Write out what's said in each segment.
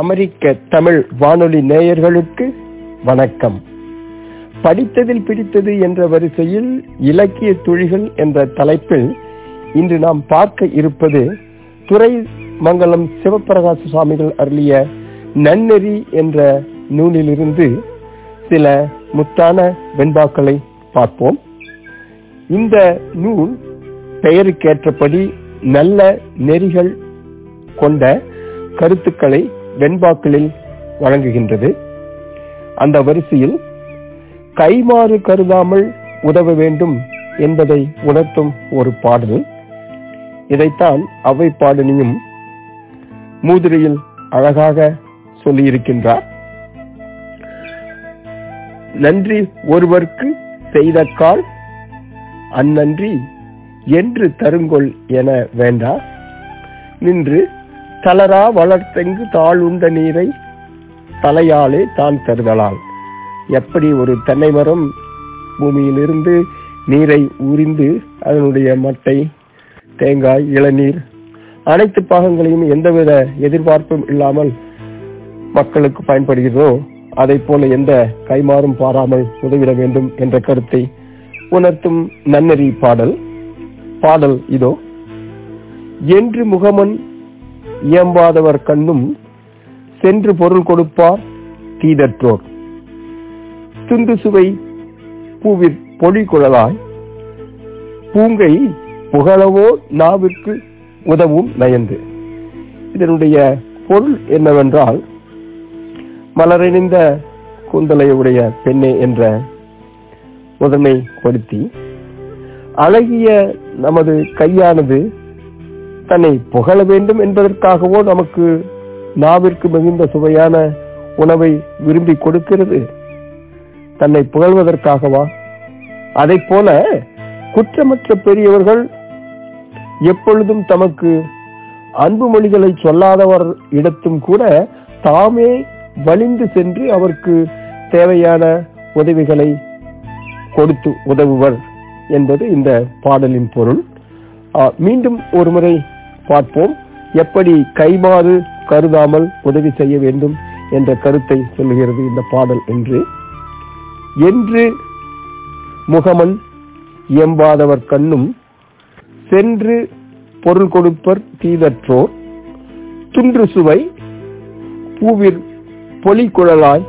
அமெரிக்க தமிழ் வானொலி நேயர்களுக்கு வணக்கம். படித்ததில் பிடித்தது என்ற வரிசையில் இலக்கிய துழிகள் என்ற தலைப்பில் இன்று நாம் பார்க்க இருப்பது துறை மங்கலம் சிவபிரகாச சுவாமிகள் அருளிய நன்னெறி என்ற நூலிலிருந்து சில முத்தான வெண்பாக்களை பார்ப்போம். இந்த நூல் பெயருக்கேற்றபடி நல்ல நெறிகள் கொண்ட கருத்துக்களை வெண்பாக்களில் வழங்குகின்றது. அந்த வரிசையில் கைமாறு கருதாமல் உதவ வேண்டும் என்பதை உணர்த்தும் ஒரு பாடல். இதைத்தான் அவை பாடனியும் மூதுரையில் அழகாக சொல்லியிருக்கின்றார். நன்றி ஒருவர்க்கு செய்த கால் அந்நன்றி என்று தருங்கொள் என வேண்டா. நின்று தளரா வளர்த்தெங்கு தாளுண்ட நீரை தலையாலே தான் தருதலால். எப்படி ஒரு தென்னை மரம் பூமியிலிருந்து நீரை உறிந்து அதனுடைய மட்டை தேங்காய் இளநீர் அனைத்து பாகங்களையும் எந்தவித எதிர்பார்ப்பும் இல்லாமல் மக்களுக்கு பயன்படுகிறதோ அதை போல எந்த கைமாறும் பாராமல் உதவிட வேண்டும் என்ற கருத்தை உணர்த்தும் நன்னறி பாடல். பாடல் இதோ என்று முகமன் இயம்பாதவர் கண்ணும் சென்று பொருள் கொடுப்பார் தீதற்றோர். துண்டு சுவை பூவிற் பொழி குழலாய் பூங்கை புகழவோ நாவிற்கு உதவும் நயந்து. இதனுடைய பொருள் என்னவென்றால் மலரணிந்த கூந்தலையுடைய பெண்ணே என்ற முதன்மை அழகிய நமது கையானது தன்னை புகழ வேண்டும் என்பதற்காகவோ நமக்கு நாவிற்கு மிகுந்த சுவையான உணவை விரும்பி கொடுக்கிறது. தன்னை புகழ்வதற்காகவா? அதை போல குற்றமற்ற பெரியவர்கள் எப்பொழுதும் தமக்கு அன்பு மொழிகளை சொல்லாதவர் இடத்தும் கூட தாமே வலிந்து சென்று அவருக்கு தேவையான உதவிகளை கொடுத்து உதவுவர் என்பது இந்த பாடலின் பொருள். மீண்டும் ஒரு முறை பார்ப்போம். எப்படி கைமாறு கருதாமல் உதவி செய்ய வேண்டும் என்ற கருத்தை சொல்லுகிறது இந்த பாடல் என்று என்று முகமன் எம்பாதவர் கண்ணும் சென்று பொருள் கொடுப்பர் தீதற்றோர். துன்று சுவை பூவிற் பொலிக்குழலாய்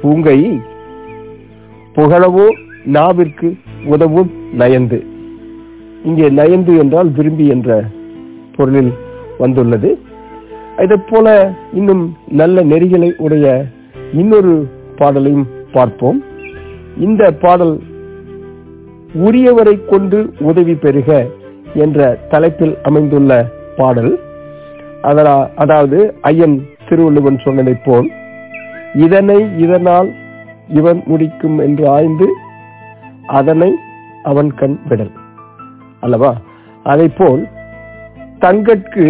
பூங்கை புகழவோ நாவிற்கு உதவும் நயந்து. இங்கே நயந்து என்றால் விரும்பி என்ற பொருளில் வந்துள்ளது. இதை போல இன்னும் நல்ல நெறிகளை உடைய இன்னொரு பாடலையும் பார்ப்போம். இந்த பாடல் உரியவரை கொண்டு உதவி பெறுக என்ற தலைப்பில் அமைந்துள்ள பாடல். அதாவது ஐயன் திருவள்ளுவன் சொன்னதை போல் இதனை இதனால் இவன் முடிக்கும் என்று ஆய்ந்து அதனை அவன் கண் விடல் அல்லவா? அதை போல் தங்கட்கு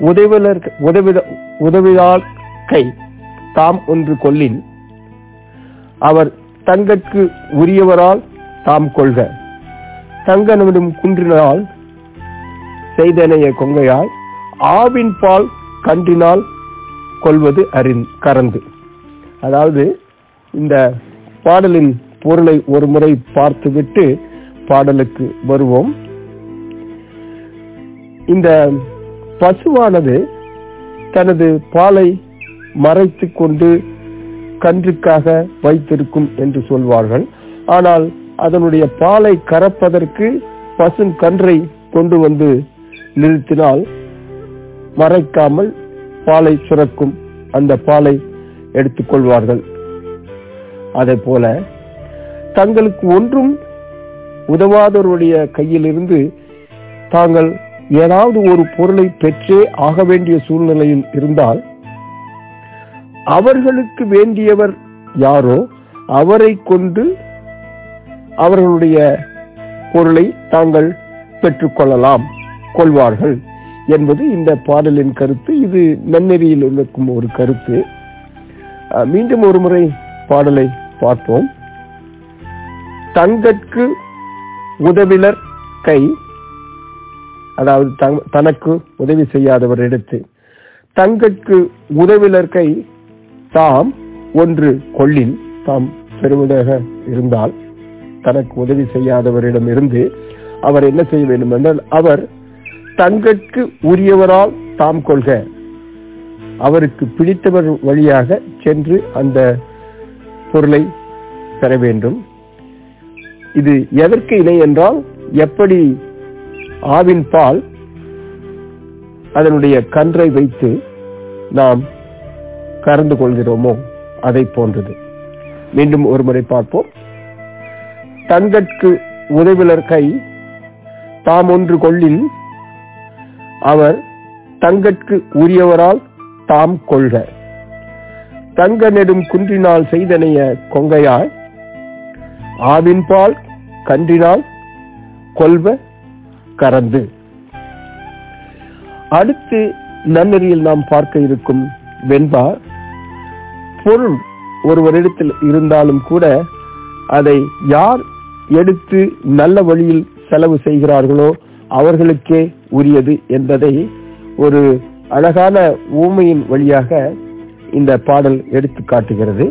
உதவிலர் உதவிட உதவிதால் கை. தாம் ஒன்று கொள்ளின் அவர் தங்கட்கு உரியவரால் தாம் கொள்க. தங்கனமிடும் குன்றினால் செய்தனைய கொங்கையாய் ஆவின் பால் கன்றினால் கொள்வது அறிந் கறந்து. அதாவது இந்த பாடலின் பொருளை ஒரு முறை பார்த்துவிட்டு பாடலுக்கு வருவோம். இந்த பசுவானது தனது பாலை மறைத்து கொண்டு கன்றுக்காக வைத்திருக்கும் என்று சொல்வார்கள். ஆனால் அதனுடைய பாலை கறப்பதற்கு பசும் கன்றை கொண்டு வந்து நிறுத்தினால் மறைக்காமல் பாலை சுரக்கும் அந்த பாலை எடுத்துக்கொள்வார்கள் அதே போல தங்களுக்கு ஒன்றும் உதவாதவருடைய கையிலிருந்து தாங்கள் ஏதாவது ஒரு பொருளை பெற்றே ஆக வேண்டிய சூழ்நிலையில் இருந்தால் அவர்களுக்கு வேண்டியவர் யாரோ அவரை கொண்டு அவர்களுடைய பொருளை தாங்கள் பெற்றுக்கொள்ளலாம் கொள்வார்கள் என்பது இந்த பாடலின் கருத்து. இது நன்னெறியில் இருக்கும் ஒரு கருத்து. மீண்டும் ஒரு முறை பாடலை பார்ப்போம். தங்கற்கு உதவிலர் கை அதாவது தனக்கு உதவி செய்யாதவர் எடுத்து. தங்கட்கு உதவிலர்கை தாம் ஒன்று கொள்ளில் தாம் பெறுவதாக இருந்தால் தனக்கு உதவி செய்யாதவரிடம் இருந்து அவர் என்ன செய்ய வேண்டும் என்றால் அவர் தங்கட்கு உரியவரால் தாம் கொள்க. அவருக்கு பிடித்தவர் வழியாக சென்று அந்த பொருளை பெற வேண்டும். இது எதற்கு இணை என்றால் எப்படி ஆவின் பால் அதனுடைய கன்றை வைத்து நாம் கறந்து கொள்கிறோமோ அதை போன்றது. மீண்டும் ஒரு முறை பார்ப்போம். தங்கட்கு உதவிலர் கை தாம் ஒன்று கொள்ளில் அவர் தங்கட்கு உரியவரால் தாம் கொள்க. தங்க நெடும் குன்றினால் செய்தனைய கொங்கையாய் ஆவின்பால் கன்றினால் கொல்வ கறந்து. அடுத்து நன்னெறியில் நாம் பார்க்க இருக்கும் வெண்பா. பொருள் ஒருவரிடத்தில் இருந்தாலும் கூட அதை யார் எடுத்து நல்ல வழியில் செலவு செய்கிறார்களோ அவர்களுக்கே உரியது என்பதை ஒரு அழகான ஊமையின் வழியாக இந்த பாடல் எடுத்து காட்டுகிறது.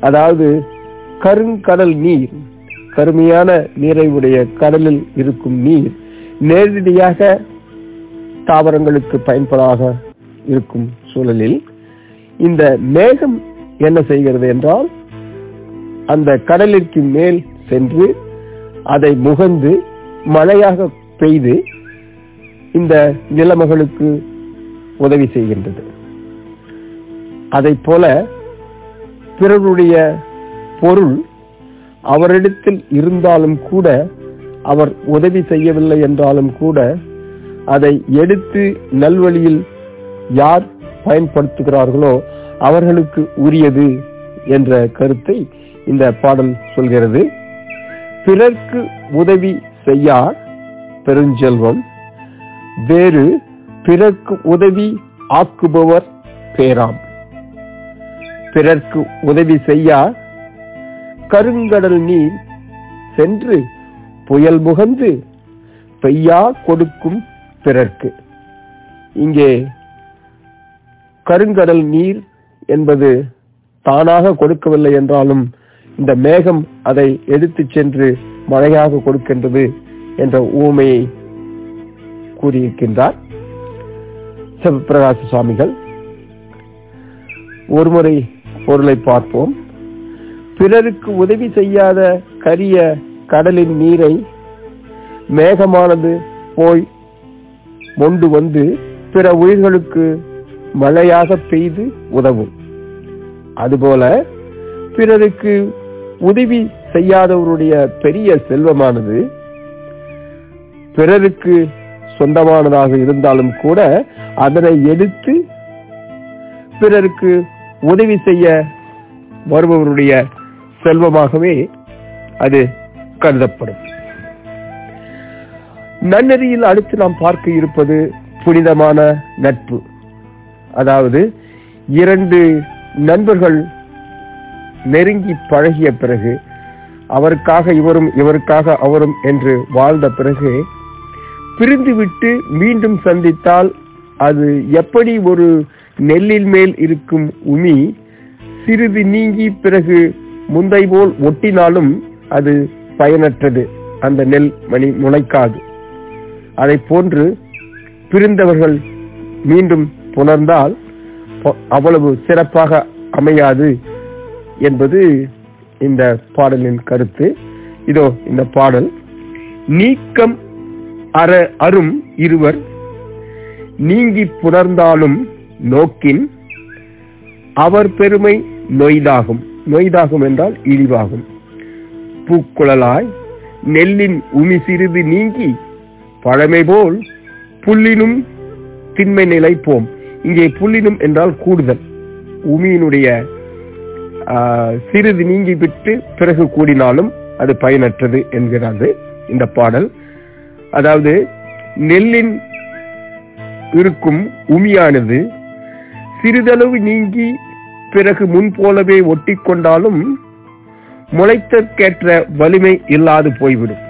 அதாவது கருங்கடல் நீர் கருமையான நீரை உடைய கடலில் இருக்கும் நீர் நேரடியாக தாவரங்களுக்கு பயன்படாக இருக்கும் சூழலில் இந்த மேகம் என்ன செய்கிறது என்றால் அந்த கடலிற்கு மேல் சென்று அதை முகந்து மழையாக பெய்து இந்த நிலமகளுக்கு உதவி செய்கின்றது. அதை போல பிறருடைய பொருள் அவரிடத்தில் இருந்தாலும் கூட அவர் உதவி செய்யவில்லை என்றாலும் கூட அதை எடுத்து நல்வழியில் யார் பயன்படுத்துகிறார்களோ அவர்களுக்கு உரியது என்ற கருத்தை இந்த பாடல் சொல்கிறது. பிறர்க்கு உதவி செய்யார் பெருஞ்செல்வம் வேறு பிறர்க்கு உதவி ஆக்குபவர் பேராம். பிறர்க்கு உதவி செய்யார் கருங்கடல் நீர் சென்று புயல் முகந்து பெய்யா கொடுக்கும் பிறர்க்கு. இங்கே கருங்கடல் நீர் என்பது தானாக கொடுக்கவில்லை என்றாலும் இந்த மேகம் அதை எடுத்துச் சென்று மழையாக கொடுக்கின்றது என்ற ஊமையை கூறியிருக்கின்றார். சிவபிரகாச சுவாமிகள் ஒருமுறை பொருளை பார்ப்போம். பிறருக்கு உதவி செய்யாத கரிய கடலின் நீரை மேகமானது போய் மொண்டு வந்து பிற உயிர்களுக்கு மழையாக பெய்து உதவும். அதுபோல பிறருக்கு உதவி செய்யாதவருடைய பெரிய செல்வமானது பிறருக்கு சொந்தமானதாக இருந்தாலும் கூட அதனை எடுத்து பிறருக்கு உதவி செய்ய வருபவருடைய செல்வமாகவே அது கருதப்படும். நன்னெறியில் அடுத்து நாம் பார்க்க இருப்பது புனிதமான நட்பு. அதாவது இரண்டு நண்பர்கள் நெருங்கி பழகிய பிறகு அவருக்காக இவரும் இவருக்காக அவரும் என்று வாழ்ந்த பிறகு பிரிந்துவிட்டு மீண்டும் சந்தித்தால் அது எப்படி ஒரு நெல்லில் மேல் இருக்கும் உமி சிறிது நீங்கி பிறகு முந்தை போல் ஒட்டினாலும் அது பயனற்றது. அந்த நெல் மணி முளைக்காது. அதை போன்று பிரிந்தவர்கள் மீண்டும் புணர்ந்தால் அவ்வளவு சிறப்பாக அமையாது என்பது இந்த பாடலின் கருத்து. இதோ இந்த பாடல். நீக்கம் அற அரும் இருவர் நீங்கி புணர்ந்தாலும் நோக்கின் அவர் பெருமை நொய்தாகும். நொய்தாகும் என்றால் இழிவாகும். பூக்குழலாய் நெல்லின் உமி சிறிது நீங்கி பழமை போல் புல்லினும் திண்மை நிலைப்போம். இங்கே புல்லினும் என்றால் கூடுதல். உமியினுடைய சிறிது நீங்கி விட்டு பிறகு கூடினாலும் அது பயனற்றது என்கிறது இந்த பாடல். அதாவது நெல்லின் இருக்கும் உமியானது சிறிதளவு நீங்கி பிறகு முன் போலவே ஒட்டி கொண்டாலும் முளைத்தற்கேற்ற வலிமை இல்லாது போய்விடும்.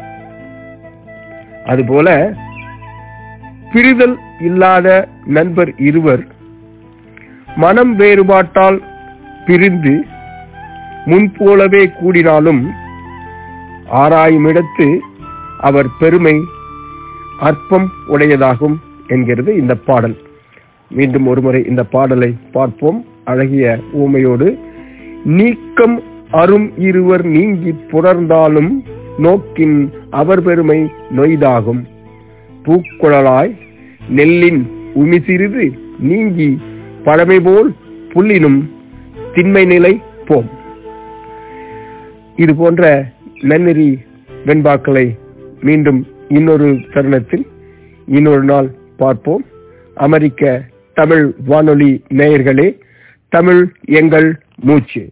அதுபோல பிரிதல் இல்லாத நண்பர் இருவர் மனம் வேறுபாட்டால் பிரிந்து முன்போலவே கூடினாலும் ஆராயுமிடத்து அவர் பெருமை அற்பம் உடையதாகும் என்கிறது இந்த பாடல். மீண்டும் ஒருமுறை இந்த பாடலை பார்ப்போம். அழகிய ஊமையோடு நீக்கம் அரும் இருவர் நீங்கி புணர்ந்தாலும் நோக்கின் அவர் பெருமை நொய்தாகும். பூக்குழலாய் நெல்லின் உமி சிறிது நீங்கி பழமை போல் புல்லினும் திண்மை நிலை போம். இது போன்ற நன்னெறி வெண்பாக்களை மீண்டும் இன்னொரு தருணத்தில் இன்னொரு நாள் பார்ப்போம். அமெரிக்க தமிழ் வானொலி நேயர்களே தமிழ் எங்கள் மூச்சு.